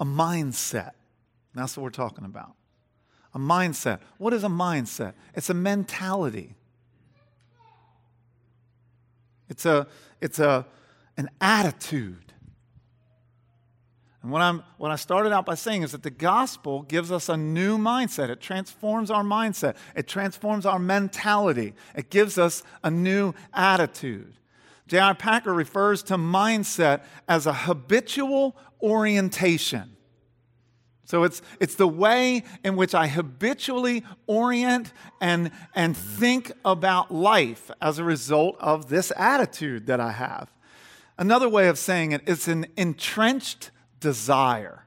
a mindset. That's what we're talking about. A mindset. What is a mindset? It's a mentality. It's a it's a an attitude. And what, I'm, what I started out by saying is that the gospel gives us a new mindset. It transforms our mindset, it transforms our mentality, it gives us a new attitude. J.I. Packer refers to mindset as a habitual orientation. So it's, it's the way in which I habitually orient and, and think about life as a result of this attitude that I have. Another way of saying it, it's an entrenched desire.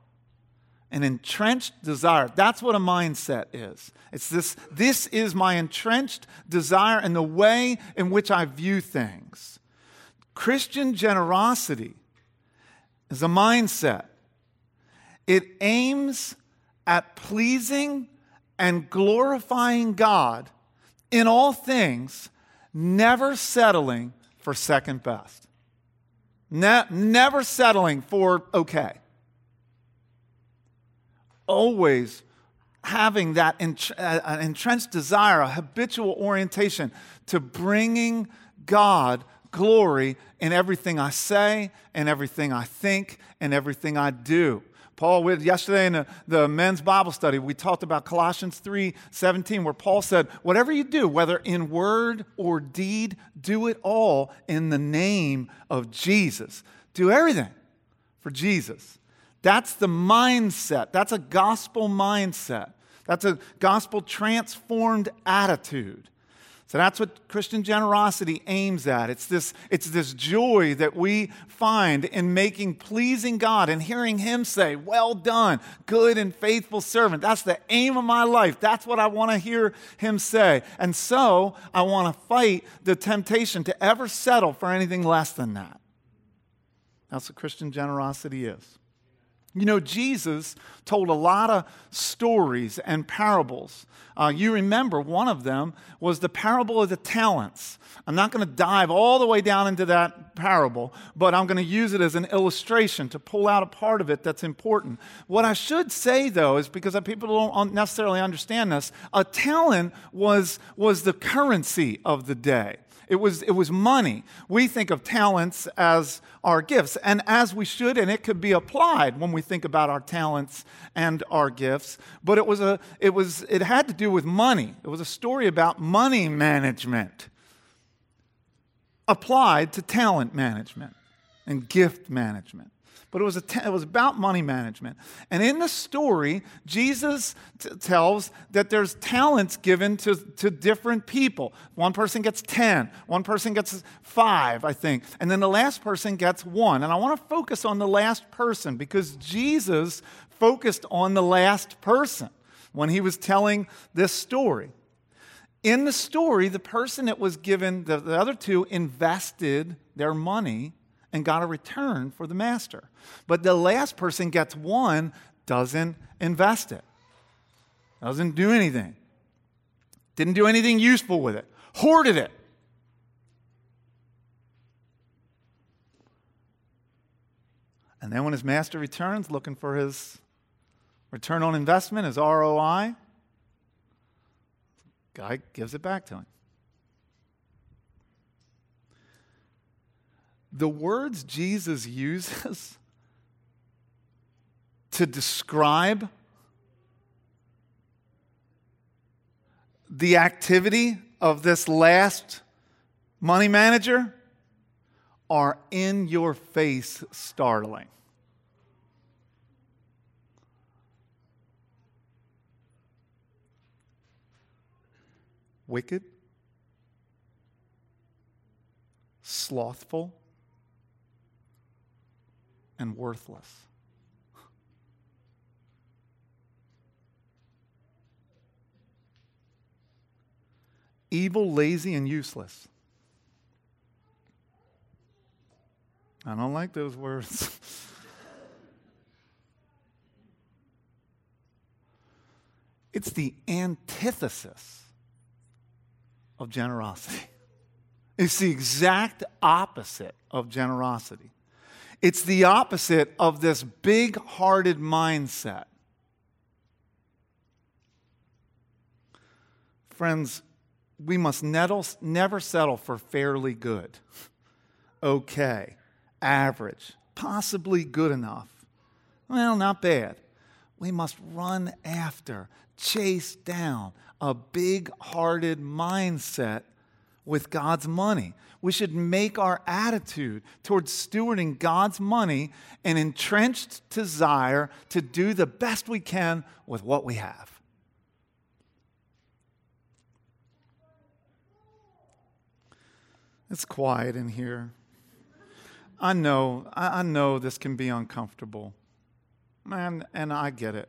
An entrenched desire. That's what a mindset is. It's this, this is my entrenched desire and the way in which I view things. Christian generosity is a mindset. It aims at pleasing and glorifying God in all things, never settling for second best. Ne- never settling for okay always having that uh, entrenched desire, a habitual orientation to bringing God glory in everything I say, and everything I think, and everything I do. Paul, yesterday in the, men's Bible study, we talked about Colossians 3 17, where Paul said, Whatever you do, whether in word or deed, do it all in the name of Jesus. Do everything for Jesus. That's the mindset. That's a gospel mindset. That's a gospel transformed attitude. So that's what Christian generosity aims at. It's this, it's this joy that we find in making pleasing God and hearing Him say, Well done, good and faithful servant. That's the aim of my life. That's what I want to hear Him say. And so I want to fight the temptation to ever settle for anything less than that. That's what Christian generosity is. You know, Jesus told a lot of stories and parables. Uh, you remember one of them was the parable of the talents. I'm not going to dive all the way down into that parable, but I'm going to use it as an illustration to pull out a part of it that's important. What I should say, though, is because people don't necessarily understand this, a talent was, was the currency of the day. It was, it was money. We think of talents as our gifts, and as we should, and it could be applied when we think about our talents and our gifts. But it was a, it was, it had to do with money. It was a story about money management applied to talent management and gift management but it was, it was about money management. And in the story, Jesus t- tells that there's talents given to, to different people. One person gets 10, one person gets five, I think, and then the last person gets one. And I want to focus on the last person because Jesus focused on the last person when he was telling this story. In the story, the person that was given, the, the other two invested their money and got a return for the master. But the last person gets one, doesn't invest it, doesn't do anything, didn't do anything useful with it, hoarded it. And then when his master returns looking for his return on investment, his ROI, guy gives it back to him. The words Jesus uses to describe the activity of this last money manager are in your face startling. Wicked, slothful, and worthless. Evil, lazy, and useless. I don't like those words. it's the antithesis of generosity. It's the exact opposite of generosity. It's the opposite of this big hearted mindset. Friends, we must never settle for fairly good, okay, average, possibly good enough. Well, not bad. We must run after, chase down a big hearted mindset with God's money. We should make our attitude towards stewarding God's money an entrenched desire to do the best we can with what we have. It's quiet in here. I know, I know this can be uncomfortable. And, and I get it.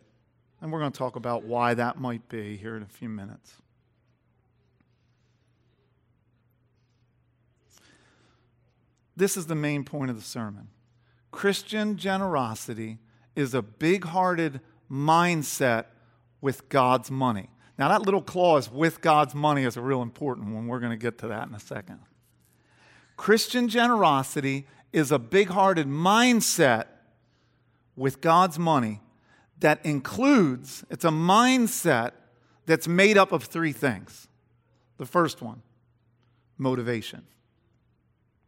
And we're going to talk about why that might be here in a few minutes. This is the main point of the sermon. Christian generosity is a big hearted mindset with God's money. Now, that little clause, with God's money, is a real important one. We're going to get to that in a second. Christian generosity is a big hearted mindset with God's money that includes, it's a mindset that's made up of three things. The first one, motivation.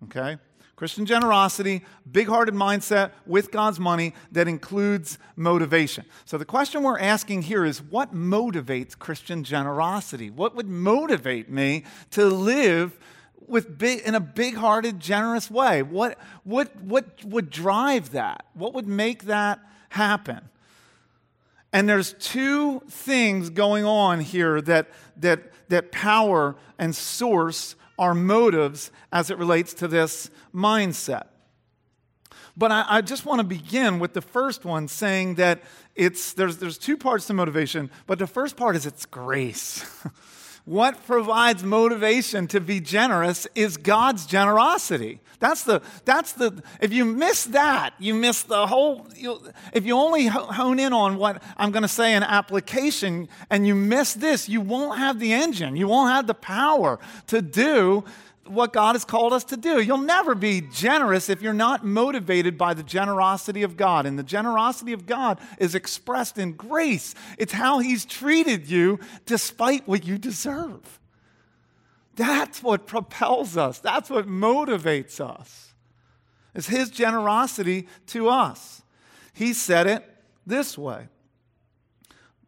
Okay? Christian generosity, big hearted mindset with God's money that includes motivation. So, the question we're asking here is what motivates Christian generosity? What would motivate me to live with big, in a big hearted, generous way? What, what, what would drive that? What would make that happen? And there's two things going on here that, that, that power and source our motives as it relates to this mindset. But I, I just want to begin with the first one saying that it's, there's, there's two parts to motivation, but the first part is it's grace. What provides motivation to be generous is God's generosity. That's the, that's the, if you miss that, you miss the whole, if you only hone in on what I'm going to say in application and you miss this, you won't have the engine. You won't have the power to do what God has called us to do. You'll never be generous if you're not motivated by the generosity of God. And the generosity of God is expressed in grace, it's how He's treated you despite what you deserve. That's what propels us, that's what motivates us. It's His generosity to us. He said it this way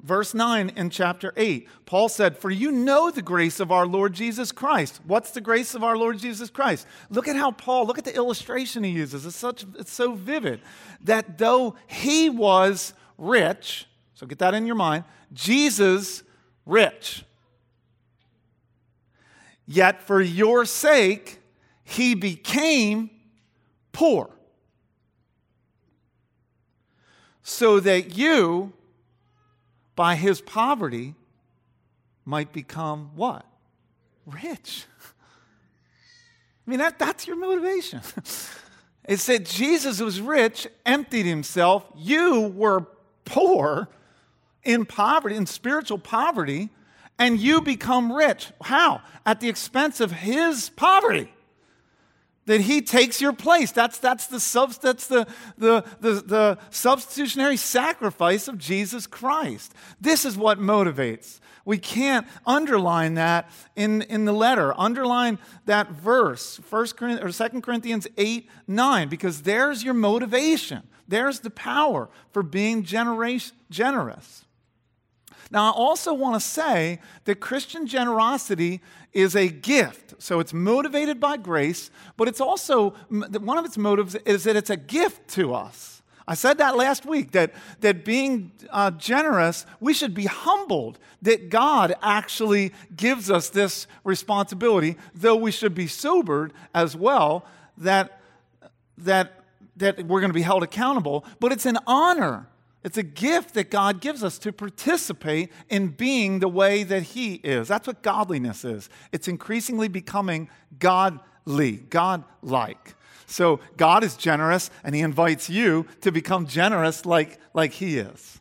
Verse 9 in chapter 8, Paul said, For you know the grace of our Lord Jesus Christ. What's the grace of our Lord Jesus Christ? Look at how Paul, look at the illustration he uses. It's, such, it's so vivid that though he was rich, so get that in your mind, Jesus rich. Yet for your sake, he became poor. So that you by his poverty might become what? Rich. I mean, that, that's your motivation. It said Jesus was rich, emptied himself. You were poor in poverty, in spiritual poverty, and you become rich. How? At the expense of his poverty that he takes your place. That's, that's, the, sub, that's the, the, the, the substitutionary sacrifice of Jesus Christ. This is what motivates. We can't underline that in, in the letter. Underline that verse, 1 Corinthians, or 2 Corinthians 8, 9, because there's your motivation. There's the power for being generous. Now, I also want to say that Christian generosity is a gift. So it's motivated by grace, but it's also, one of its motives is that it's a gift to us. I said that last week that, that being uh, generous, we should be humbled that God actually gives us this responsibility, though we should be sobered as well that, that, that we're going to be held accountable. But it's an honor it's a gift that God gives us to participate in being the way that He is. That's what godliness is. It's increasingly becoming godly, God-like. So God is generous, and He invites you to become generous like, like He is.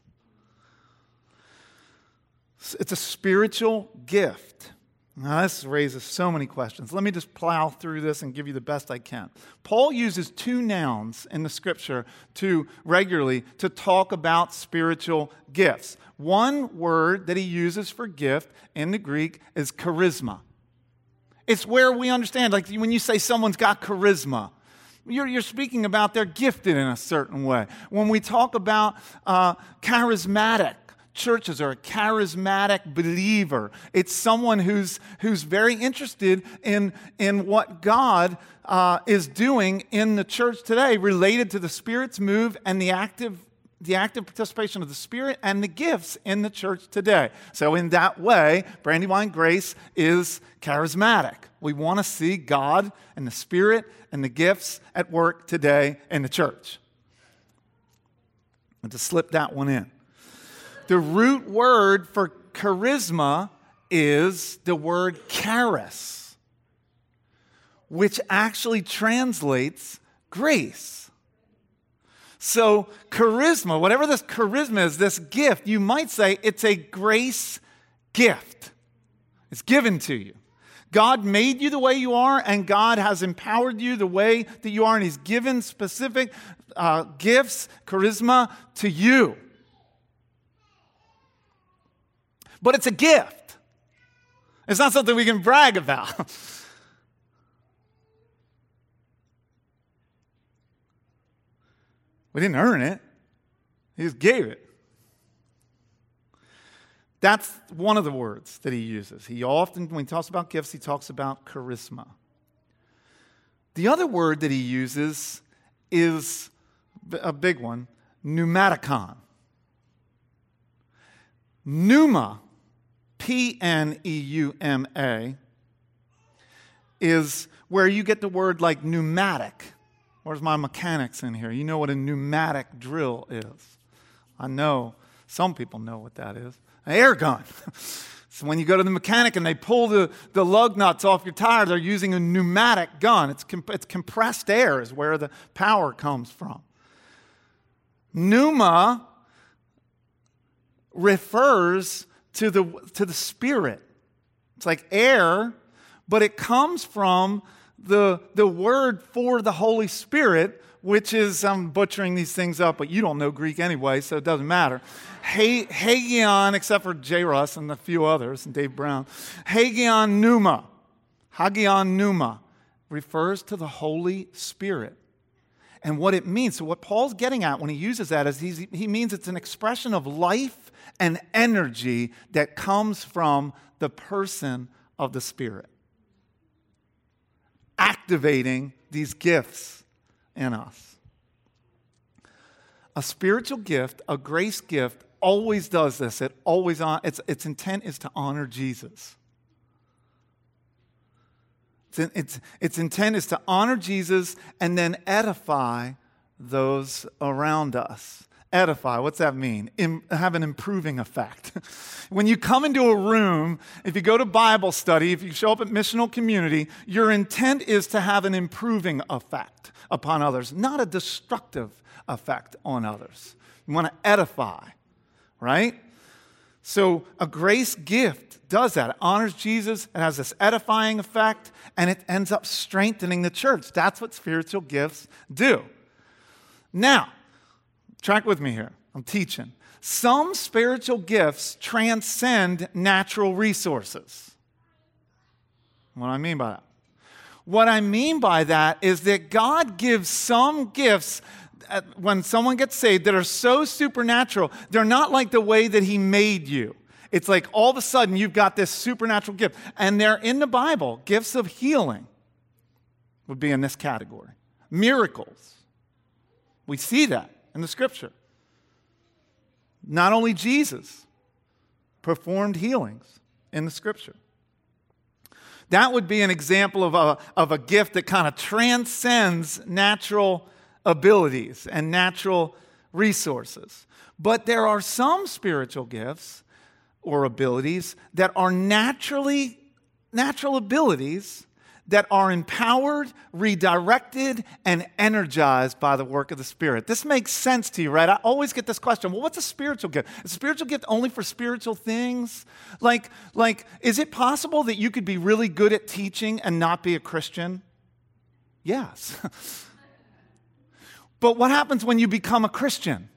It's a spiritual gift. Now, this raises so many questions. Let me just plow through this and give you the best I can. Paul uses two nouns in the scripture to regularly to talk about spiritual gifts. One word that he uses for gift in the Greek is charisma. It's where we understand, like when you say someone's got charisma, you're, you're speaking about they're gifted in a certain way. When we talk about uh, charismatic, churches are a charismatic believer. It's someone who's, who's very interested in, in what God uh, is doing in the church today related to the Spirit's move and the active, the active participation of the Spirit and the gifts in the church today. So, in that way, Brandywine Grace is charismatic. We want to see God and the Spirit and the gifts at work today in the church. And to slip that one in. The root word for charisma is the word charis, which actually translates grace. So, charisma, whatever this charisma is, this gift, you might say it's a grace gift. It's given to you. God made you the way you are, and God has empowered you the way that you are, and He's given specific uh, gifts, charisma to you. But it's a gift. It's not something we can brag about. we didn't earn it, He just gave it. That's one of the words that he uses. He often, when he talks about gifts, he talks about charisma. The other word that he uses is a big one pneumaticon. Pneuma P N E U M A, is where you get the word like pneumatic. Where's my mechanics in here? You know what a pneumatic drill is. I know some people know what that is. An air gun. so when you go to the mechanic and they pull the, the lug nuts off your tire, they're using a pneumatic gun. It's, comp- it's compressed air, is where the power comes from. Pneuma refers to the, to the Spirit. It's like air, but it comes from the, the word for the Holy Spirit, which is, I'm butchering these things up, but you don't know Greek anyway, so it doesn't matter. Hagion, except for J. Russ and a few others, and Dave Brown. Hagion pneuma, Hagion pneuma, refers to the Holy Spirit and what it means. So, what Paul's getting at when he uses that is he means it's an expression of life and energy that comes from the person of the Spirit, activating these gifts in us. A spiritual gift, a grace gift, always does this. It always on, its, its intent is to honor Jesus. Its, its, its intent is to honor Jesus and then edify those around us. Edify, what's that mean? Im- have an improving effect. when you come into a room, if you go to Bible study, if you show up at missional community, your intent is to have an improving effect upon others, not a destructive effect on others. You want to edify, right? So a grace gift does that. It honors Jesus, it has this edifying effect, and it ends up strengthening the church. That's what spiritual gifts do. Now, track with me here. I'm teaching. Some spiritual gifts transcend natural resources. What do I mean by that? What I mean by that is that God gives some gifts uh, when someone gets saved that are so supernatural, they're not like the way that He made you. It's like all of a sudden you've got this supernatural gift. And they're in the Bible. Gifts of healing would be in this category, miracles. We see that in the scripture. Not only Jesus performed healings in the scripture. That would be an example of a, of a gift that kind of transcends natural abilities and natural resources. But there are some spiritual gifts or abilities that are naturally natural abilities that are empowered, redirected, and energized by the work of the Spirit. This makes sense to you, right? I always get this question well, what's a spiritual gift? A spiritual gift only for spiritual things? Like, like, is it possible that you could be really good at teaching and not be a Christian? Yes. but what happens when you become a Christian?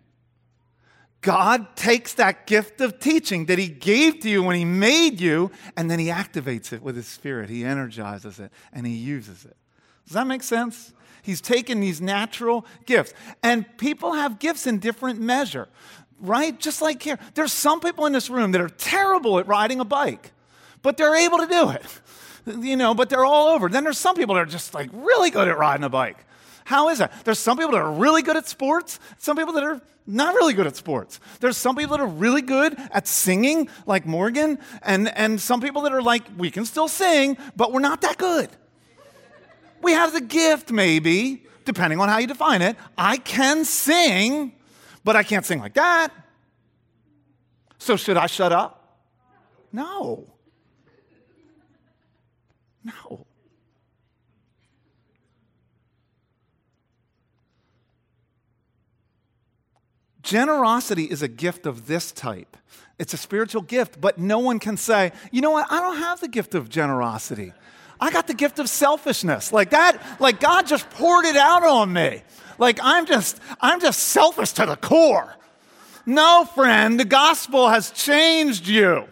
God takes that gift of teaching that He gave to you when He made you, and then He activates it with His Spirit. He energizes it and He uses it. Does that make sense? He's taken these natural gifts. And people have gifts in different measure, right? Just like here. There's some people in this room that are terrible at riding a bike, but they're able to do it. You know, but they're all over. Then there's some people that are just like really good at riding a bike. How is that? There's some people that are really good at sports, some people that are not really good at sports. There's some people that are really good at singing, like Morgan, and, and some people that are like, we can still sing, but we're not that good. We have the gift, maybe, depending on how you define it. I can sing, but I can't sing like that. So, should I shut up? No. No. Generosity is a gift of this type. It's a spiritual gift, but no one can say, you know what, I don't have the gift of generosity. I got the gift of selfishness. Like that, like God just poured it out on me. Like I'm just, I'm just selfish to the core. No, friend, the gospel has changed you.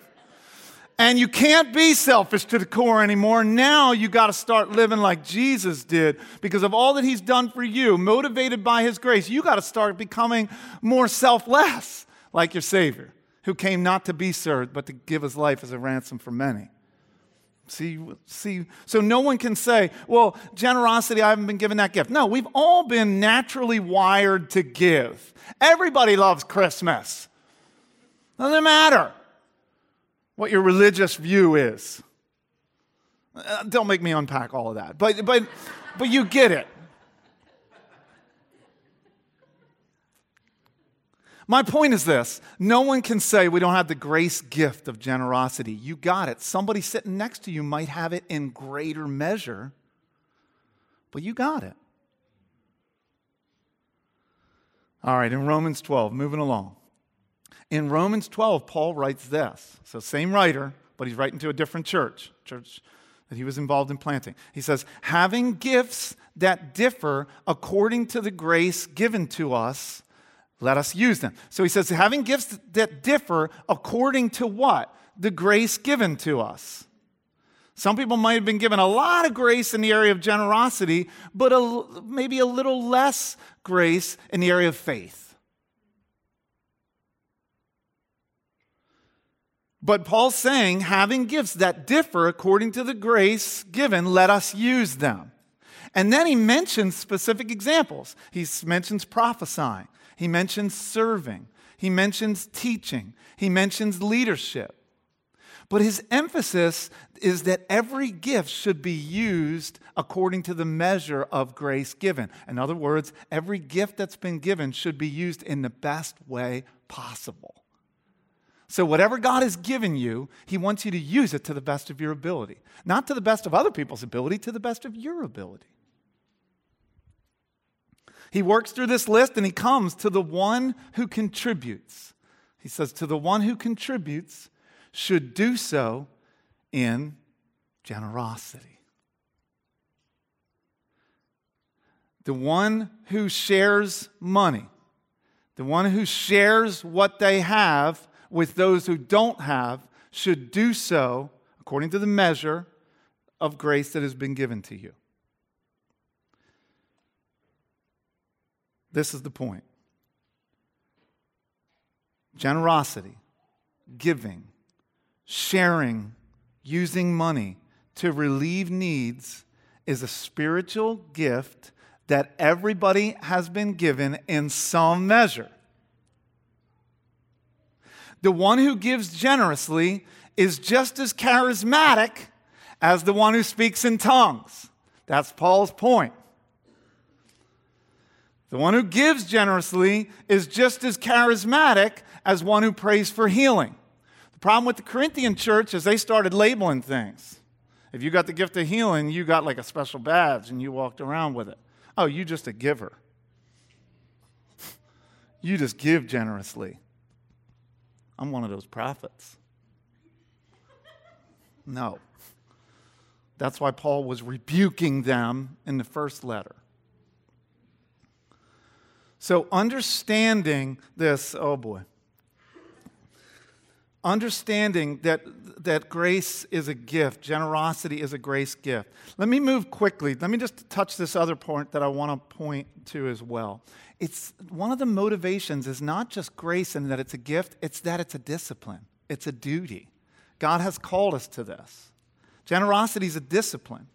And you can't be selfish to the core anymore. Now you got to start living like Jesus did because of all that he's done for you, motivated by his grace. You got to start becoming more selfless like your Savior, who came not to be served, but to give his life as a ransom for many. See, see, so no one can say, well, generosity, I haven't been given that gift. No, we've all been naturally wired to give. Everybody loves Christmas. Doesn't matter what your religious view is. Uh, don't make me unpack all of that, but, but, but you get it. My point is this no one can say we don't have the grace gift of generosity. You got it. Somebody sitting next to you might have it in greater measure, but you got it. All right, in Romans 12, moving along. In Romans 12, Paul writes this. So, same writer, but he's writing to a different church, church that he was involved in planting. He says, having gifts that differ according to the grace given to us, let us use them. So he says, having gifts that differ according to what? The grace given to us. Some people might have been given a lot of grace in the area of generosity, but a, maybe a little less grace in the area of faith. But Paul's saying, having gifts that differ according to the grace given, let us use them. And then he mentions specific examples. He mentions prophesying, he mentions serving, he mentions teaching, he mentions leadership. But his emphasis is that every gift should be used according to the measure of grace given. In other words, every gift that's been given should be used in the best way possible. So, whatever God has given you, He wants you to use it to the best of your ability. Not to the best of other people's ability, to the best of your ability. He works through this list and he comes to the one who contributes. He says, To the one who contributes should do so in generosity. The one who shares money, the one who shares what they have with those who don't have should do so according to the measure of grace that has been given to you. This is the point generosity, giving, sharing, using money to relieve needs is a spiritual gift that everybody has been given in some measure. The one who gives generously is just as charismatic as the one who speaks in tongues. That's Paul's point. The one who gives generously is just as charismatic as one who prays for healing. The problem with the Corinthian church is they started labeling things. If you got the gift of healing, you got like a special badge and you walked around with it. Oh, you just a giver. you just give generously. I'm one of those prophets. No. That's why Paul was rebuking them in the first letter. So, understanding this, oh boy, understanding that, that grace is a gift, generosity is a grace gift. Let me move quickly. Let me just touch this other point that I want to point to as well. It's one of the motivations is not just grace and that it's a gift, it's that it's a discipline, it's a duty. God has called us to this. Generosity is a discipline.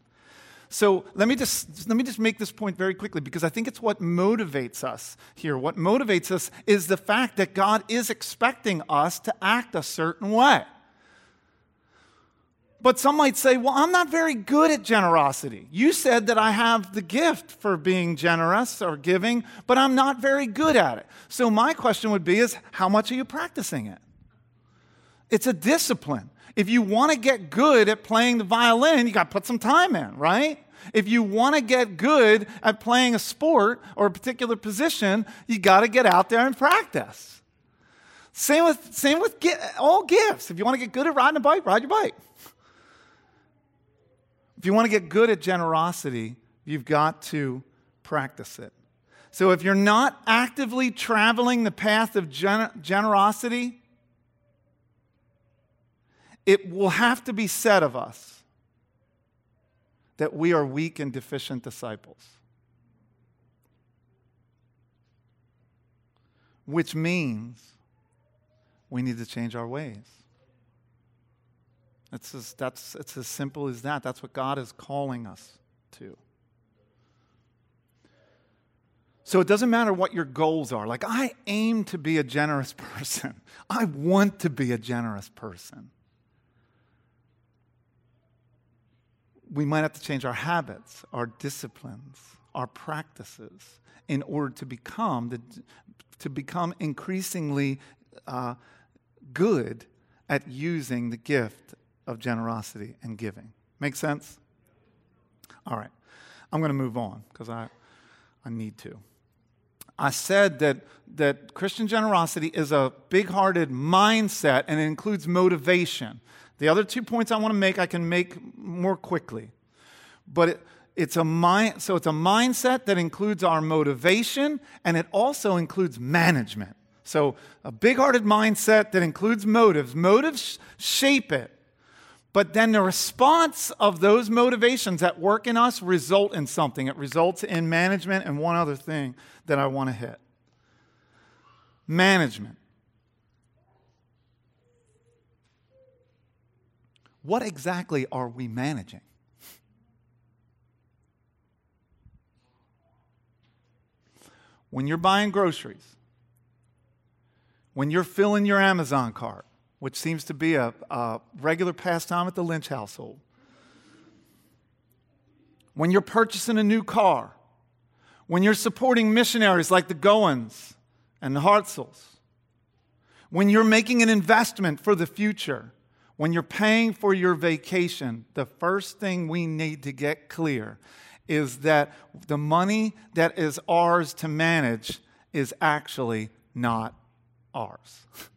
So let me, just, let me just make this point very quickly because I think it's what motivates us here. What motivates us is the fact that God is expecting us to act a certain way. But some might say, well, I'm not very good at generosity. You said that I have the gift for being generous or giving, but I'm not very good at it. So my question would be is how much are you practicing it? It's a discipline. If you want to get good at playing the violin, you got to put some time in, right? If you want to get good at playing a sport or a particular position, you got to get out there and practice. Same with, same with all gifts. If you want to get good at riding a bike, ride your bike. If you want to get good at generosity, you've got to practice it. So if you're not actively traveling the path of gener- generosity, it will have to be said of us that we are weak and deficient disciples. Which means we need to change our ways. It's as, that's, it's as simple as that. That's what God is calling us to. So it doesn't matter what your goals are. Like, I aim to be a generous person, I want to be a generous person. we might have to change our habits, our disciplines, our practices in order to become, the, to become increasingly uh, good at using the gift of generosity and giving. Make sense? All right. I'm going to move on because I, I need to. I said that, that Christian generosity is a big hearted mindset and it includes motivation. The other two points I want to make, I can make more quickly. But it, it's a mind, so it's a mindset that includes our motivation and it also includes management. So a big-hearted mindset that includes motives. Motives shape it. But then the response of those motivations that work in us result in something. It results in management and one other thing that I want to hit. Management. what exactly are we managing? When you're buying groceries, when you're filling your Amazon cart, which seems to be a, a regular pastime at the Lynch household, when you're purchasing a new car, when you're supporting missionaries like the Goins and the Hartzels, when you're making an investment for the future, when you're paying for your vacation, the first thing we need to get clear is that the money that is ours to manage is actually not ours.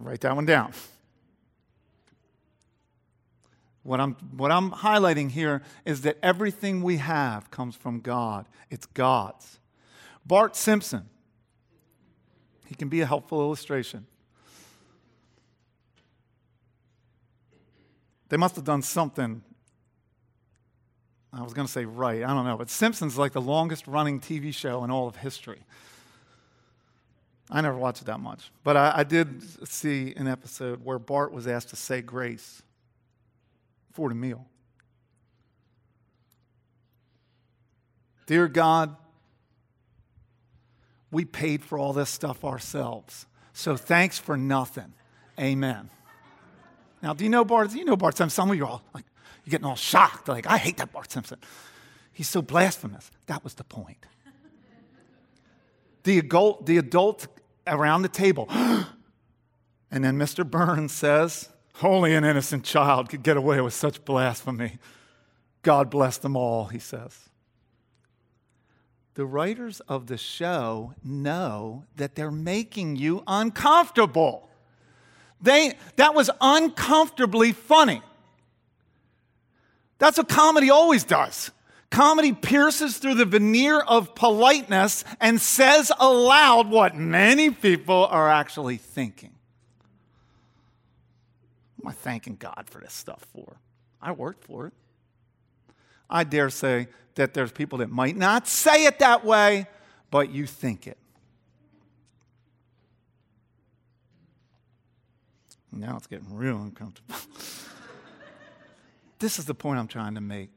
Write that one down. What I'm, what I'm highlighting here is that everything we have comes from God. It's God's. Bart Simpson, he can be a helpful illustration. They must have done something. I was going to say right. I don't know. But Simpsons like the longest running TV show in all of history. I never watched it that much. But I, I did see an episode where Bart was asked to say grace for the meal. Dear God, we paid for all this stuff ourselves. So thanks for nothing. Amen. Now, do you know Bart? Do you know Bart Simpson? Some of you are all like, you're getting all shocked. Like, I hate that Bart Simpson. He's so blasphemous. That was the point. the, adult, the adult around the table, and then Mr. Burns says, Only an innocent child could get away with such blasphemy. God bless them all, he says. The writers of the show know that they're making you uncomfortable. They, that was uncomfortably funny. That's what comedy always does. Comedy pierces through the veneer of politeness and says aloud what many people are actually thinking. What am I thanking God for this stuff for? I worked for it. I dare say that there's people that might not say it that way, but you think it. Now it's getting real uncomfortable. this is the point I'm trying to make.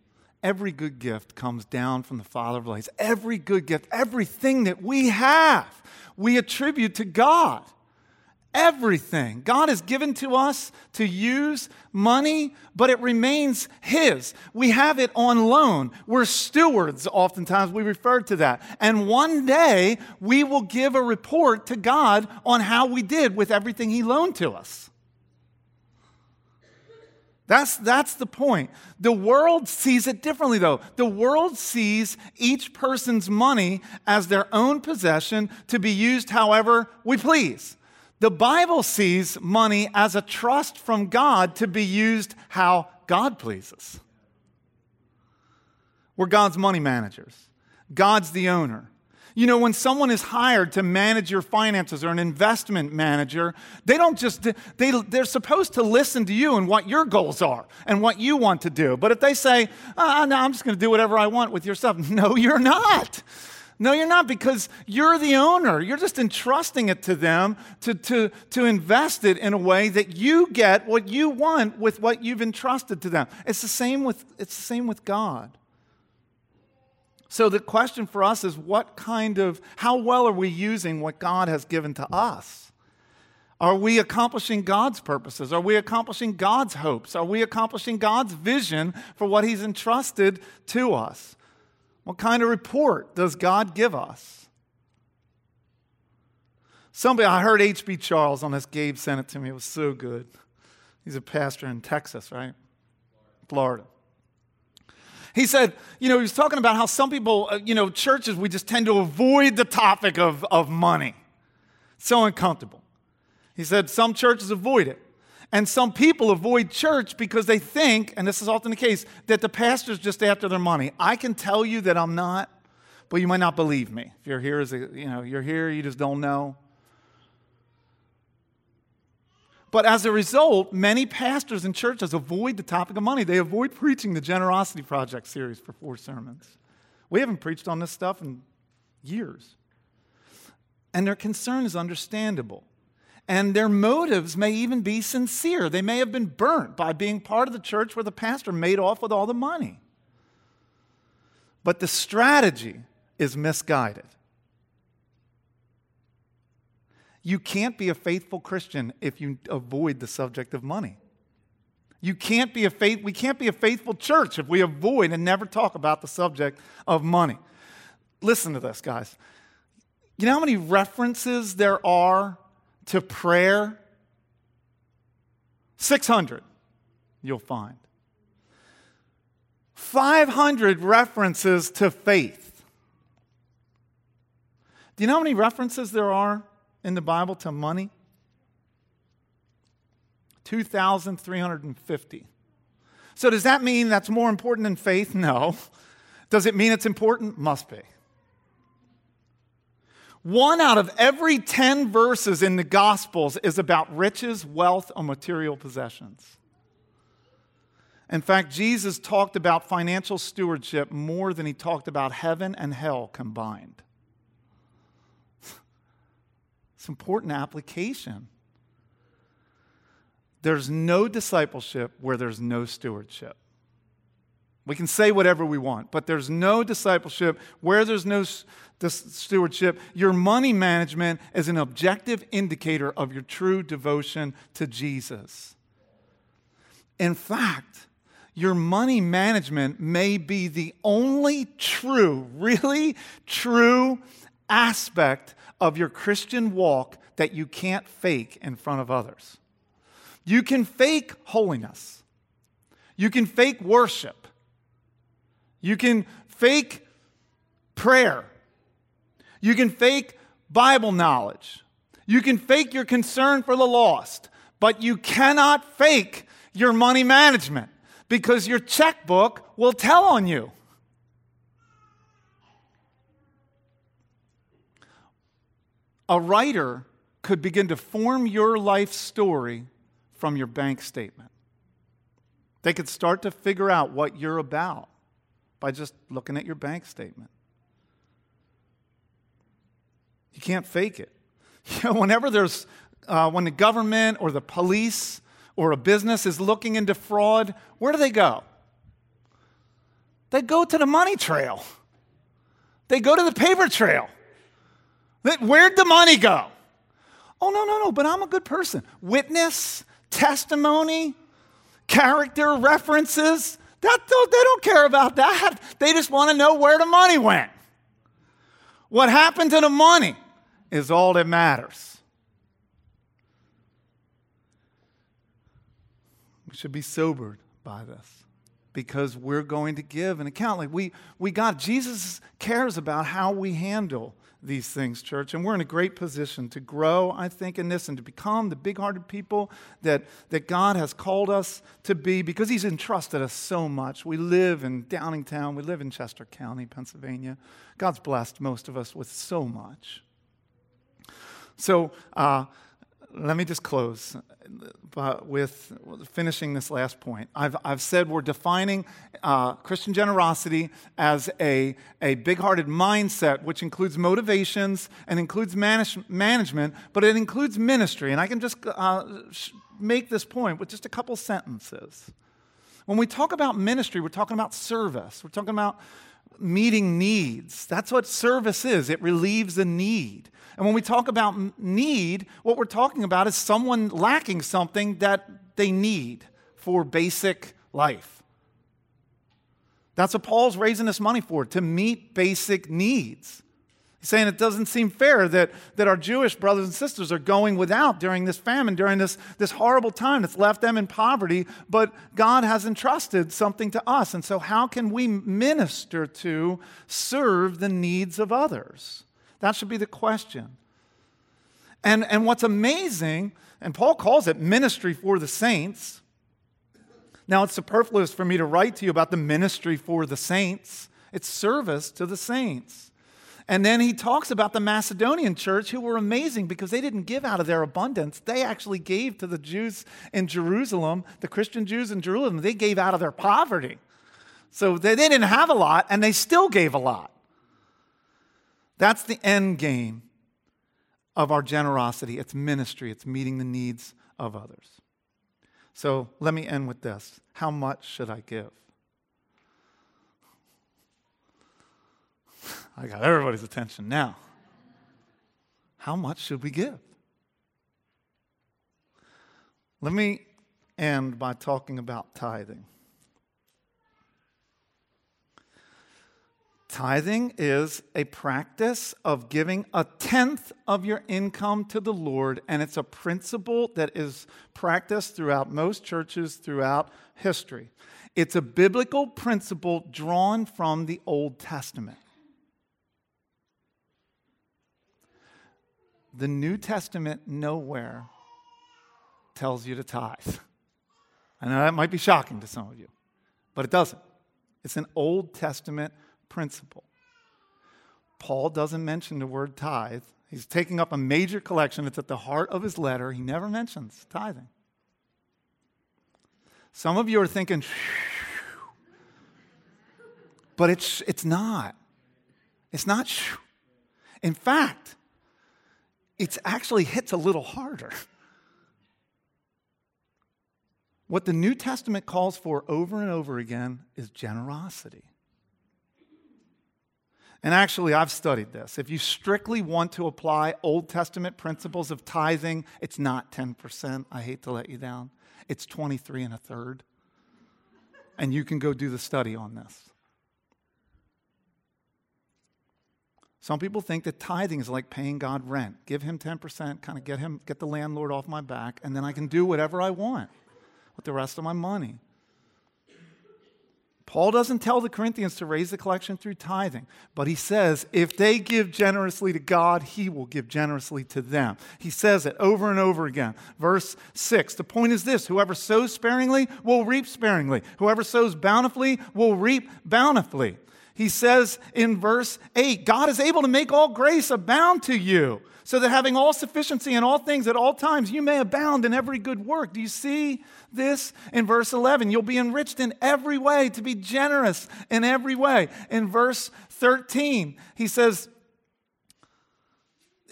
Every good gift comes down from the Father of lights. Every good gift, everything that we have, we attribute to God. Everything. God has given to us to use money, but it remains His. We have it on loan. We're stewards, oftentimes we refer to that. And one day we will give a report to God on how we did with everything He loaned to us. That's, that's the point. The world sees it differently, though. The world sees each person's money as their own possession to be used however we please. The Bible sees money as a trust from God to be used how God pleases. We're God's money managers, God's the owner. You know, when someone is hired to manage your finances or an investment manager, they don't just, they, they're supposed to listen to you and what your goals are and what you want to do. But if they say, oh, no, I'm just going to do whatever I want with your stuff, no, you're not. No, you're not because you're the owner. You're just entrusting it to them to, to, to invest it in a way that you get what you want with what you've entrusted to them. It's the same with, it's the same with God. So the question for us is what kind of, how well are we using what God has given to us? Are we accomplishing God's purposes? Are we accomplishing God's hopes? Are we accomplishing God's vision for what He's entrusted to us? What kind of report does God give us? Somebody, I heard H.B. Charles on this. Gabe sent it to me. It was so good. He's a pastor in Texas, right? Florida. He said, you know, he was talking about how some people, uh, you know, churches, we just tend to avoid the topic of, of money. So uncomfortable. He said some churches avoid it. And some people avoid church because they think, and this is often the case, that the pastor's just after their money. I can tell you that I'm not, but you might not believe me. If you're here as a, you know, you're here, you just don't know. But as a result, many pastors and churches avoid the topic of money. They avoid preaching the Generosity Project series for four sermons. We haven't preached on this stuff in years. And their concern is understandable. And their motives may even be sincere. They may have been burnt by being part of the church where the pastor made off with all the money. But the strategy is misguided. You can't be a faithful Christian if you avoid the subject of money. You can't be a faith, we can't be a faithful church if we avoid and never talk about the subject of money. Listen to this, guys. You know how many references there are to prayer? 600, you'll find. 500 references to faith. Do you know how many references there are in the Bible to money? 2,350. So, does that mean that's more important than faith? No. Does it mean it's important? Must be. One out of every 10 verses in the Gospels is about riches, wealth, or material possessions. In fact, Jesus talked about financial stewardship more than he talked about heaven and hell combined. It's important application. There's no discipleship where there's no stewardship. We can say whatever we want, but there's no discipleship where there's no stewardship. Your money management is an objective indicator of your true devotion to Jesus. In fact, your money management may be the only true, really true aspect of your Christian walk that you can't fake in front of others. You can fake holiness. You can fake worship. You can fake prayer. You can fake Bible knowledge. You can fake your concern for the lost, but you cannot fake your money management because your checkbook will tell on you. A writer could begin to form your life story from your bank statement. They could start to figure out what you're about by just looking at your bank statement. You can't fake it. You know, whenever there's, uh, when the government or the police or a business is looking into fraud, where do they go? They go to the money trail. They go to the paper trail. Where'd the money go? Oh, no, no, no, but I'm a good person. Witness, testimony, character references. That, they don't care about that. They just want to know where the money went. What happened to the money is all that matters. We should be sobered by this because we're going to give an account. Like we, we got, Jesus cares about how we handle these things, church. And we're in a great position to grow, I think, in this and to become the big hearted people that, that God has called us to be because He's entrusted us so much. We live in Downingtown, we live in Chester County, Pennsylvania. God's blessed most of us with so much. So, uh, let me just close with finishing this last point. I've, I've said we're defining uh, Christian generosity as a, a big hearted mindset, which includes motivations and includes manage, management, but it includes ministry. And I can just uh, make this point with just a couple sentences. When we talk about ministry, we're talking about service, we're talking about meeting needs. That's what service is, it relieves a need. And when we talk about need, what we're talking about is someone lacking something that they need for basic life. That's what Paul's raising this money for, to meet basic needs. He's saying it doesn't seem fair that, that our Jewish brothers and sisters are going without during this famine, during this, this horrible time that's left them in poverty, but God has entrusted something to us. And so, how can we minister to, serve the needs of others? That should be the question. And, and what's amazing, and Paul calls it ministry for the saints. Now, it's superfluous for me to write to you about the ministry for the saints, it's service to the saints. And then he talks about the Macedonian church who were amazing because they didn't give out of their abundance. They actually gave to the Jews in Jerusalem, the Christian Jews in Jerusalem, they gave out of their poverty. So they, they didn't have a lot and they still gave a lot. That's the end game of our generosity. It's ministry, it's meeting the needs of others. So let me end with this How much should I give? I got everybody's attention now. How much should we give? Let me end by talking about tithing. Tithing is a practice of giving a tenth of your income to the Lord, and it's a principle that is practiced throughout most churches throughout history. It's a biblical principle drawn from the Old Testament. The New Testament nowhere tells you to tithe. I know that might be shocking to some of you, but it doesn't. It's an Old Testament principle. Paul doesn't mention the word tithe. He's taking up a major collection. It's at the heart of his letter. He never mentions tithing. Some of you are thinking, but it's, it's not. It's not. In fact, it actually hits a little harder. What the New Testament calls for over and over again is generosity. And actually, I've studied this. If you strictly want to apply Old Testament principles of tithing, it's not 10%. I hate to let you down. It's 23 and a third. And you can go do the study on this. Some people think that tithing is like paying God rent. Give him 10%, kind of get him get the landlord off my back, and then I can do whatever I want with the rest of my money. Paul doesn't tell the Corinthians to raise the collection through tithing, but he says if they give generously to God, he will give generously to them. He says it over and over again. Verse 6 the point is this whoever sows sparingly will reap sparingly, whoever sows bountifully will reap bountifully. He says in verse 8 God is able to make all grace abound to you, so that having all sufficiency in all things at all times, you may abound in every good work. Do you see this? In verse 11, you'll be enriched in every way, to be generous in every way. In verse 13, he says,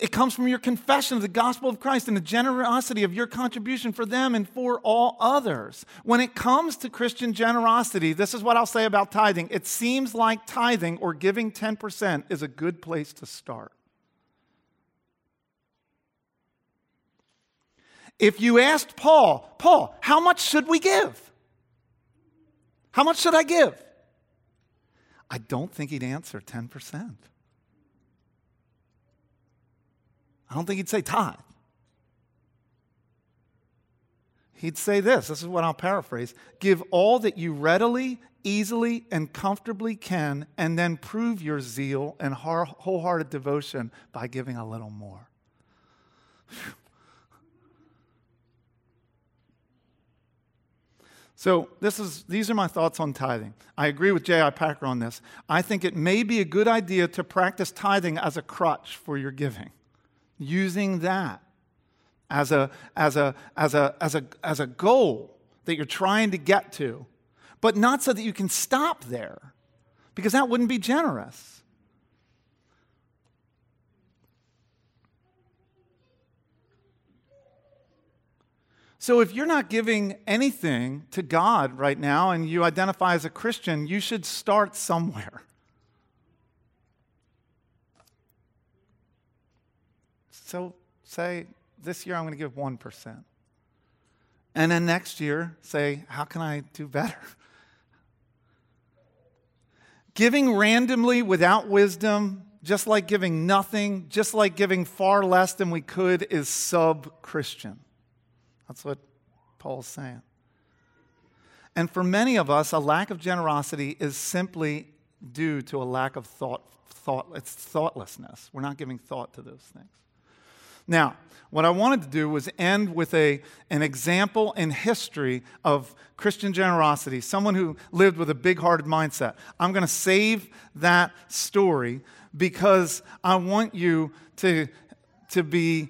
it comes from your confession of the gospel of Christ and the generosity of your contribution for them and for all others. When it comes to Christian generosity, this is what I'll say about tithing. It seems like tithing or giving 10% is a good place to start. If you asked Paul, Paul, how much should we give? How much should I give? I don't think he'd answer 10%. I don't think he'd say tithe. He'd say this this is what I'll paraphrase give all that you readily, easily, and comfortably can, and then prove your zeal and wholehearted devotion by giving a little more. So this is, these are my thoughts on tithing. I agree with J.I. Packer on this. I think it may be a good idea to practice tithing as a crutch for your giving using that as a, as a, as a, as a, as a goal that you're trying to get to, but not so that you can stop there, because that wouldn't be generous. So, if you're not giving anything to God right now and you identify as a Christian, you should start somewhere. So say, this year I'm going to give 1%. And then next year, say, how can I do better? Giving randomly without wisdom, just like giving nothing, just like giving far less than we could, is sub Christian. That's what Paul's saying. And for many of us, a lack of generosity is simply due to a lack of thought, thought it's thoughtlessness. We're not giving thought to those things. Now, what I wanted to do was end with a, an example in history of Christian generosity, someone who lived with a big hearted mindset. I'm going to save that story because I want you to, to be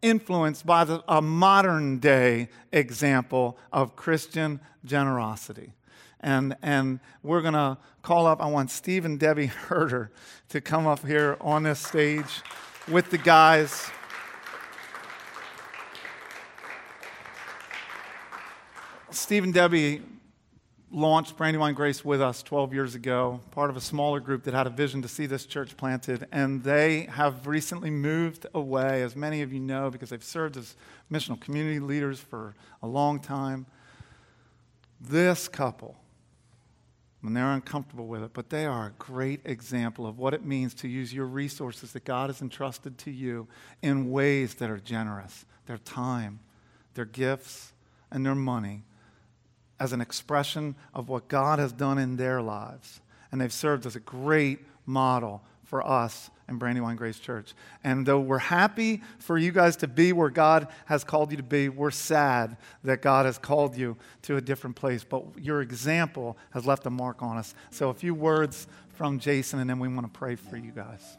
influenced by the, a modern day example of Christian generosity. And, and we're going to call up, I want Steve and Debbie Herder to come up here on this stage with the guys. Steve and Debbie launched Brandywine Grace with us 12 years ago, part of a smaller group that had a vision to see this church planted. And they have recently moved away, as many of you know, because they've served as missional community leaders for a long time. This couple, when they're uncomfortable with it, but they are a great example of what it means to use your resources that God has entrusted to you in ways that are generous their time, their gifts, and their money as an expression of what God has done in their lives. And they've served as a great model for us in Brandywine Grace Church. And though we're happy for you guys to be where God has called you to be, we're sad that God has called you to a different place. But your example has left a mark on us. So, a few words from Jason, and then we want to pray for you guys.